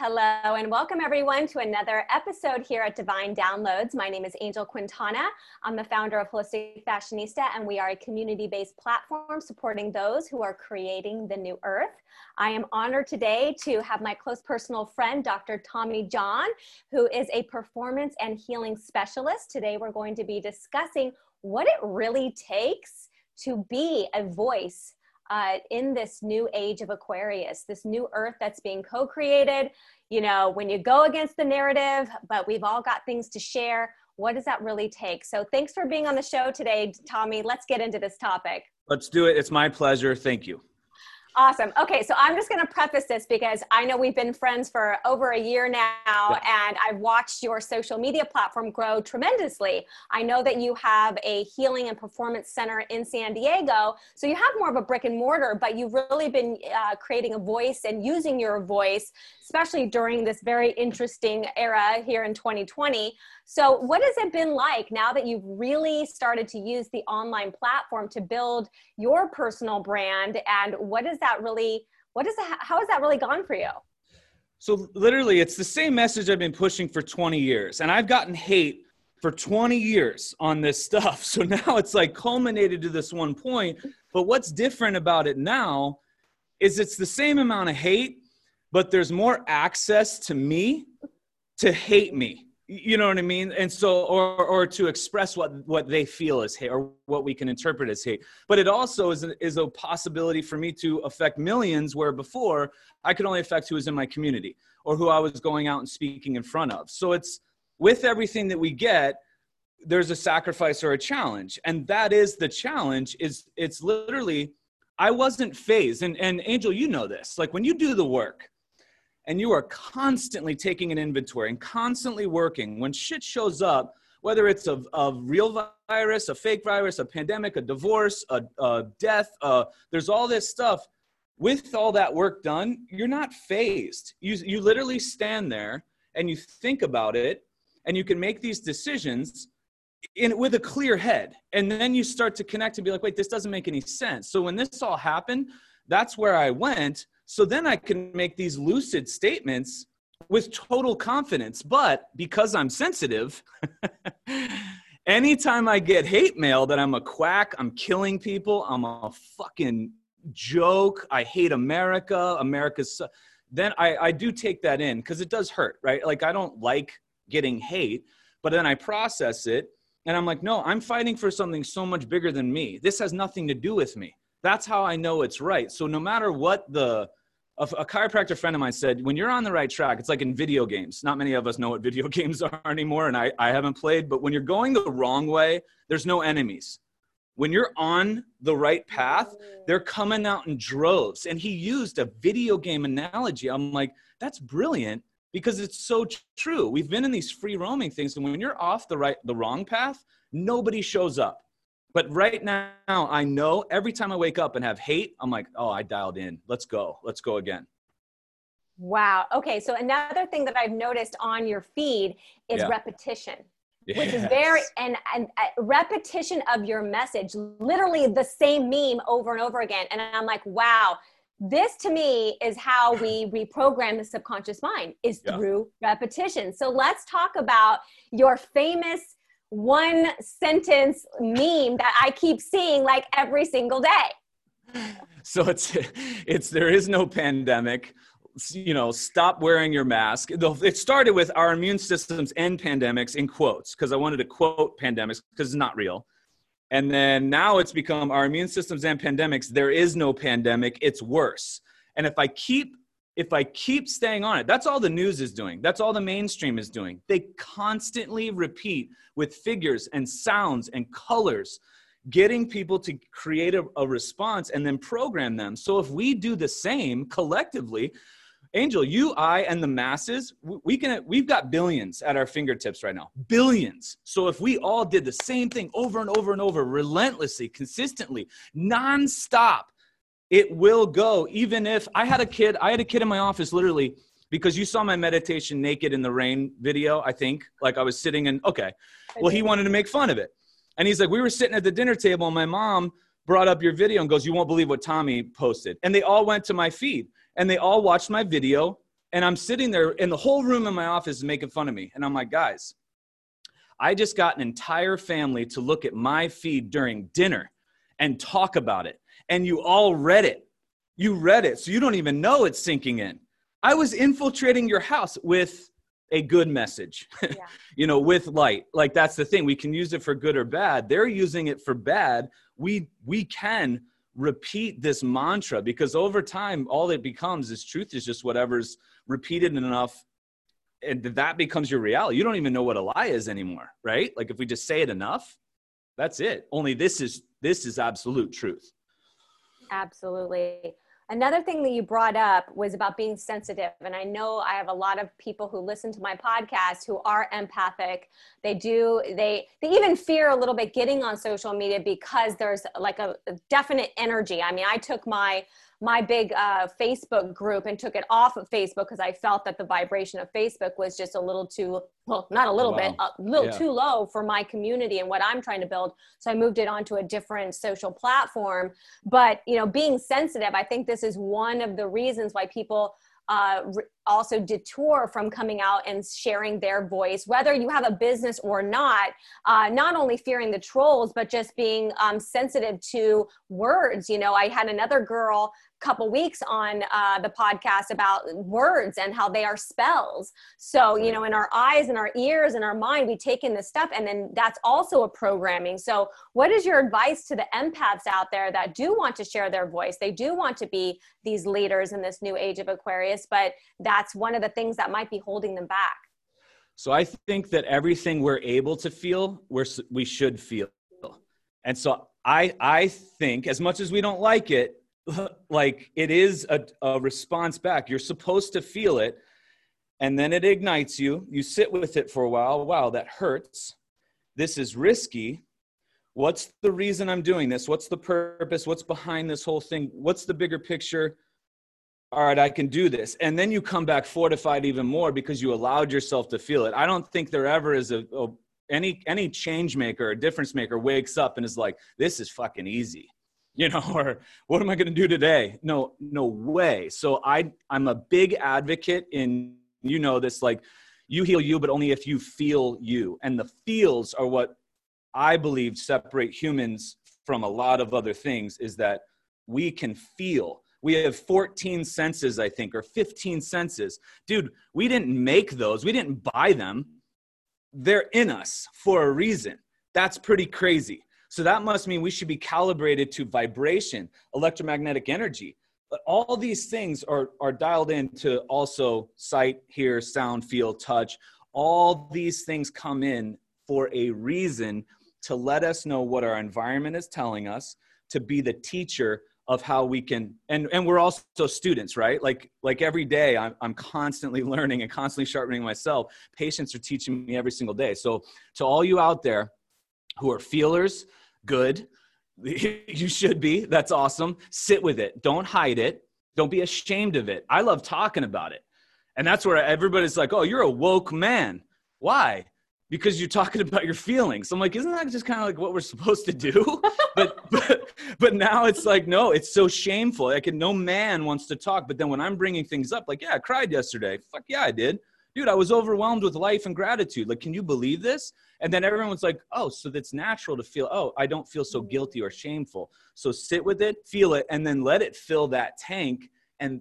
Hello, and welcome everyone to another episode here at Divine Downloads. My name is Angel Quintana. I'm the founder of Holistic Fashionista, and we are a community based platform supporting those who are creating the new earth. I am honored today to have my close personal friend, Dr. Tommy John, who is a performance and healing specialist. Today, we're going to be discussing what it really takes to be a voice uh, in this new age of Aquarius, this new earth that's being co created. You know, when you go against the narrative, but we've all got things to share, what does that really take? So, thanks for being on the show today, Tommy. Let's get into this topic. Let's do it. It's my pleasure. Thank you. Awesome. Okay, so I'm just going to preface this because I know we've been friends for over a year now, yeah. and I've watched your social media platform grow tremendously. I know that you have a healing and performance center in San Diego, so you have more of a brick and mortar, but you've really been uh, creating a voice and using your voice, especially during this very interesting era here in 2020. So, what has it been like now that you've really started to use the online platform to build your personal brand? And what is that really, what is that, how has that really gone for you? So, literally, it's the same message I've been pushing for 20 years. And I've gotten hate for 20 years on this stuff. So now it's like culminated to this one point. But what's different about it now is it's the same amount of hate, but there's more access to me to hate me you know what i mean? And so or or to express what what they feel is hate or what we can interpret as hate. But it also is a, is a possibility for me to affect millions where before i could only affect who was in my community or who i was going out and speaking in front of. So it's with everything that we get there's a sacrifice or a challenge. And that is the challenge is it's literally i wasn't phased. And and angel you know this. Like when you do the work and you are constantly taking an inventory and constantly working, when shit shows up, whether it's a, a real virus, a fake virus, a pandemic, a divorce, a, a death, uh, there's all this stuff. With all that work done, you're not phased. You, you literally stand there and you think about it and you can make these decisions in with a clear head and then you start to connect and be like wait this doesn't make any sense so when this all happened that's where i went so then I can make these lucid statements with total confidence. But because I'm sensitive, anytime I get hate mail that I'm a quack, I'm killing people, I'm a fucking joke, I hate America, America's, then I, I do take that in because it does hurt, right? Like I don't like getting hate, but then I process it and I'm like, no, I'm fighting for something so much bigger than me. This has nothing to do with me. That's how I know it's right. So no matter what the a, a, chiropractor friend of mine said, when you're on the right track, it's like in video games. Not many of us know what video games are anymore, and I, I haven't played, but when you're going the wrong way, there's no enemies. When you're on the right path, they're coming out in droves. And he used a video game analogy. I'm like, that's brilliant because it's so true. We've been in these free roaming things, and when you're off the right, the wrong path, nobody shows up but right now, I know every time I wake up and have hate, I'm like, oh, I dialed in. Let's go. Let's go again. Wow. Okay. So another thing that I've noticed on your feed is yeah. repetition. Yes. Which is very and, and uh, repetition of your message, literally the same meme over and over again. And I'm like, wow, this to me is how we reprogram the subconscious mind is yeah. through repetition. So let's talk about your famous one sentence meme that I keep seeing like every single day. So it's it's there is no pandemic. You know, stop wearing your mask. It started with our immune systems end pandemics in quotes because I wanted to quote pandemics because it's not real. And then now it's become our immune systems and pandemics. There is no pandemic. It's worse. And if I keep if I keep staying on it, that's all the news is doing. That's all the mainstream is doing. They constantly repeat with figures and sounds and colors, getting people to create a, a, response and then program them. So if we do the same collectively, Angel, you, I, and the masses, we can. We've got billions at our fingertips right now. Billions. So if we all did the same thing over and over and over, relentlessly, consistently, nonstop, it will go even if i had a kid i had a kid in my office literally because you saw my meditation naked in the rain video i think. Like i was sitting in okay. Well he wanted to make fun of it. And he's like we were sitting at the dinner table and my mom brought up your video and goes you won't believe what tommy posted. And they all went to my feed and they all watched my video. And I'm sitting there, and the whole room in my office is making fun of me. And I'm like, guys, I just got an entire family to look at my feed during dinner and talk about it. And you all read it. You read it, so you don't even know it's sinking in. I was infiltrating your house with a good message, yeah. you know, with light. Like that's the thing. We can use it for good or bad. They're using it for bad. We we can repeat this mantra because over time all it becomes is truth is just whatever's repeated enough and that becomes your reality. You don't even know what a lie is anymore, right? Like if we just say it enough, that's it. Only this is this is absolute truth. Absolutely. Another thing that you brought up was about being sensitive. And I know I have a lot of people who listen to my podcast who are empathic. They do, they, they even fear a little bit getting on social media because there's like a, a definite energy. I mean, I took my my big uh, Facebook group and took it off of Facebook because I felt that the vibration of Facebook was just a little too well, not a little wow. bit, a little yeah. too low for my community and what I'm trying to build. So I moved it onto a different social platform. But you know, being sensitive, I think this is one of the reasons why people uh, also detour from coming out and sharing their voice, whether you have a business or not. Uh, not only fearing the trolls, but just being um, sensitive to words. You know, I had another girl couple weeks on uh, the podcast about words and how they are spells. So, you know, in our eyes and our ears and our mind, we take in this stuff, and then that's also a programming. So, what is your advice to the empaths out there that do want to share their voice? They do want to be these leaders in this new age of Aquarius, but that's one of the things that might be holding them back. So, I think that everything we're able to feel, we're, we should feel. And so, I, I think, as much as we don't like it, like it is a, a response back. You're supposed to feel it, and then it ignites you. You sit with it for a while. Wow, that hurts. This is risky. What's the reason I'm doing this? What's the purpose? What's behind this whole thing? What's the bigger picture? All right, I can do this. And then you come back fortified even more because you allowed yourself to feel it. I don't think there ever is a, a any any change maker or difference maker wakes up and is like, this is fucking easy you know or what am i going to do today? No no way. So i i'm a big advocate in you know this like you heal you but only if you feel you. And the feels are what i believe separate humans from a lot of other things is that we can feel. We have 14 senses i think or 15 senses. Dude we didn't make those. We didn't buy them. They're in us for a reason. That's pretty crazy so that must mean we should be calibrated to vibration, electromagnetic energy. But all these things are, are dialed into also sight, hear, sound, feel, touch. All these things come in for a reason to let us know what our environment is telling us, to be the teacher of how we can and and we're also students right like like every day I'm, I'm constantly learning and constantly sharpening myself patients are teaching me every single day so to all you out there who are feelers good. you should be. That's awesome. Sit with it. Don't hide it. Don't be ashamed of it. I love talking about it. And that's where everybody's like, oh, you're a woke man. Why? Because you're talking about your feelings. I'm like, isn't that just kind of like what we're supposed to do? but, but but now it's like, no, it's so shameful. Like no man wants to talk. But then when I'm bringing things up, like, yeah, I cried yesterday. Fuck yeah, I did dude, I was overwhelmed with life and gratitude. Like, can you believe this? And then everyone's like, oh, so that's natural to feel, oh, I don't feel so guilty or shameful. So sit with it, feel it, and then let it fill that tank. And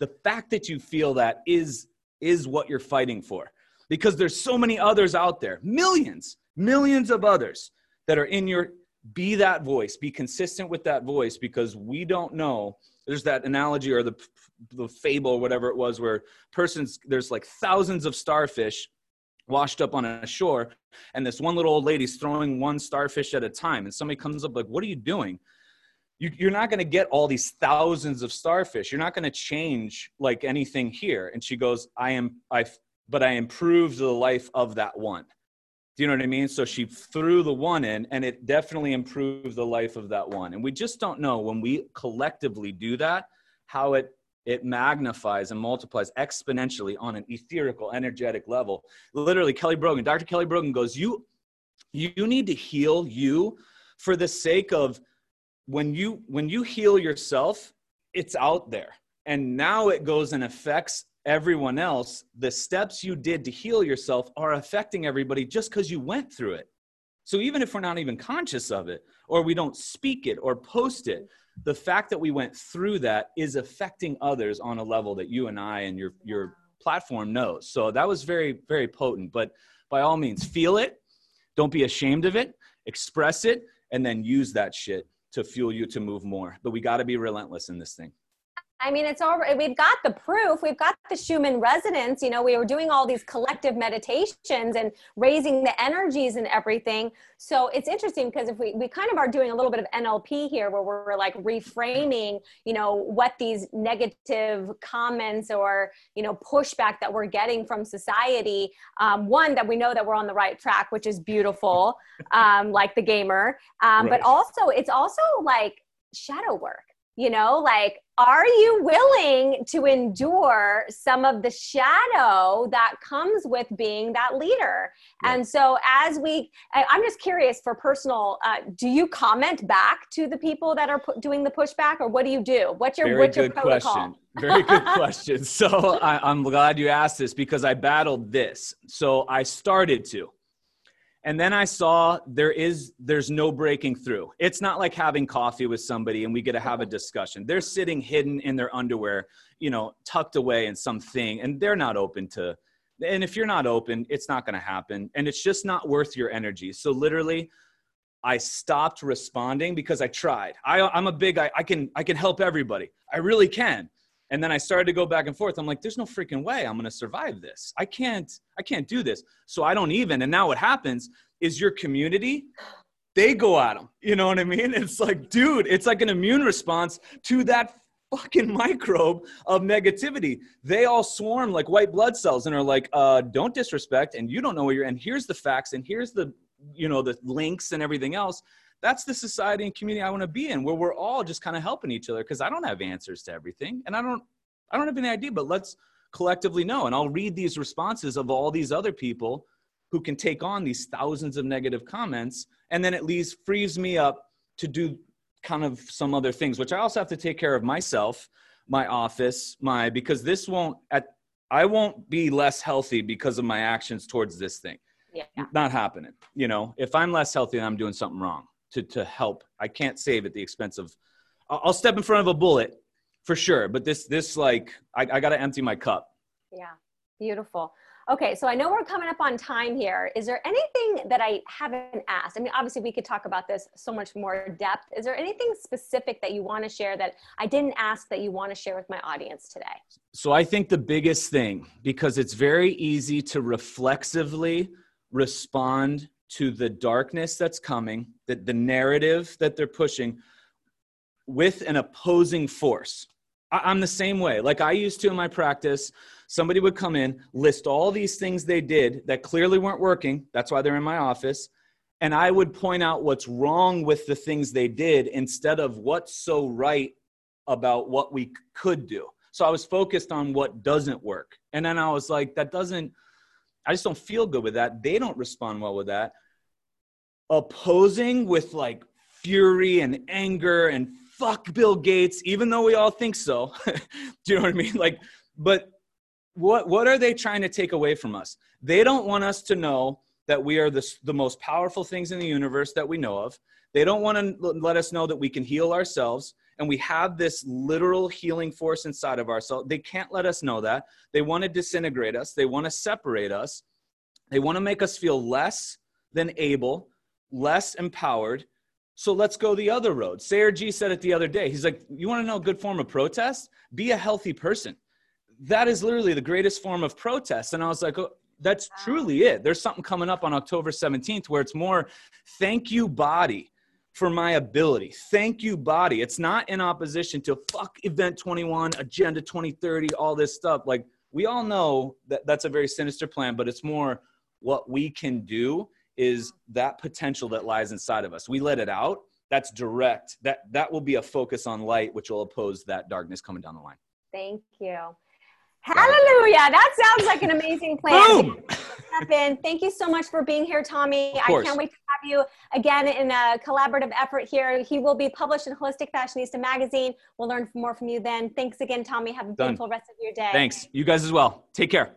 the fact that you feel that is is what you're fighting for. Because there's so many others out there, millions, millions of others that are in your be that voice, be consistent with that voice because we don't know. There's that analogy or the the fable or whatever it was where persons there's like thousands of starfish washed up on a shore and this one little old lady's throwing one starfish at a time and somebody comes up like what are you doing? You, you're not going to get all these thousands of starfish. You're not going to change like anything here. And she goes i am i but i improved the life of that one. Do you know what i mean? So she threw the one in and it definitely improved the life of that one. And we just don't know when we collectively do that how it it magnifies and multiplies exponentially on an etherical energetic level. Literally kelly brogan dr kelly brogan goes you you need to heal you for the sake of when you when you heal yourself it's out there. And now it goes and affects everyone else, the steps you did to heal yourself are affecting everybody just because you went through it. So even if we're not even conscious of it, or we don't speak it or post it, the fact that we went through that is affecting others on a level that you and I and your your platform knows. So that was very very potent. But by all means, feel it. Don't be ashamed of it. Express it, and then use that shit to fuel you to move more. But we got to be relentless in this thing. I mean, it's all we've got the proof. We've got the Schumann resonance. You know, we were doing all these collective meditations and raising the energies and everything. So it's interesting because if we, we kind of are doing a little bit of NLP here where we're like reframing, you know, what these negative comments or, you know, pushback that we're getting from society. Um, one, that we know that we're on the right track, which is beautiful, um, like the gamer. Um, right. But also, it's also like shadow work you know like are you willing to endure some of the shadow that comes with being that leader yeah. and so as we i'm just curious for personal uh, do you comment back to the people that are doing the pushback or what do you do what's your Very what's your protocol question. Very good question. So I, I'm glad you asked this because I battled this. So I started to and then i saw there is there's no breaking through. It's not like having coffee with somebody and we get to have a discussion. They're sitting hidden in their underwear you know tucked away in something and they're not open to and if you're not open it's not going to happen. And it's just not worth your energy. So literally i stopped responding because i tried. I, i'm a big I, I can i can help everybody. I really can and then i started to go back and forth. I'm like there's no freaking way i'm going to survive this. I can't i can't do this. So i don't even and now what happens is your community they go at them you know what i mean? It's like dude it's like an immune response to that fucking microbe of negativity. They all swarm like white blood cells and are like uh don't disrespect and you don't know where you're and here's the facts and here's the you know the links and everything else that's the society and community I want to be in, where we're all just kind of helping each other. Because I don't have answers to everything, and I don't, I don't have any idea. But let's collectively know, and I'll read these responses of all these other people who can take on these thousands of negative comments, and then at least frees me up to do kind of some other things, which I also have to take care of myself, my office, my because this won't at I won't be less healthy because of my actions towards this thing. Yeah. Not happening. You know, if I'm less healthy, then I'm doing something wrong to to help. I can't save at the expense of. I'll step in front of a bullet for sure, but this this like I, I got to empty my cup. Yeah, beautiful. Okay, so I know we're coming up on time here. Is there anything that I haven't asked? I mean, obviously, we could talk about this so much more depth. Is there anything specific that you want to share that I didn't ask that you want to share with my audience today? So, I think the biggest thing, because it's very easy to reflexively respond to the darkness that's coming, that the narrative that they're pushing with an opposing force. I, I'm the same way. Like I used to in my practice, somebody would come in, list all these things they did that clearly weren't working. That's why they're in my office. And I would point out what's wrong with the things they did instead of what's so right about what we could do. So I was focused on what doesn't work. And then I was like, that doesn't, I just don't feel good with that. They don't respond well with that opposing with like fury and anger and fuck Bill Gates, even though we all think so. Do you know what I mean? Like, but what what are they trying to take away from us? They don't want us to know that we are the, the most powerful things in the universe that we know of. They don't want to let us know that we can heal ourselves and we have this literal healing force inside of ourselves. They can't let us know that. They want to disintegrate us. They want to separate us. They want to make us feel less than able less empowered. So let's go the other road. Sayer Ji said it the other day. He's like, You want to know a good form of protest? Be a healthy person. That is literally the greatest form of protest. And I was like, oh, That's truly it. There's something coming up on October 17th where it's more thank you, body, for my ability. Thank you, body. It's not in opposition to fuck Event 21, Agenda 2030, all this stuff. Like, we all know that that's a very sinister plan, but it's more what we can do is that potential that lies inside of us. We let it out. That's direct. That that will be a focus on light, which will oppose that darkness coming down the line. Thank you. Hallelujah. That sounds like an amazing plan. Boom. Step in. Thank you so much for being here, Tommy. I can't wait to have you again in a collaborative effort here. He will be published in Holistic Fashionista magazine. We'll learn more from you then. Thanks again, Tommy. Have a Done. beautiful rest of your day. Thanks. You guys as well. Take care.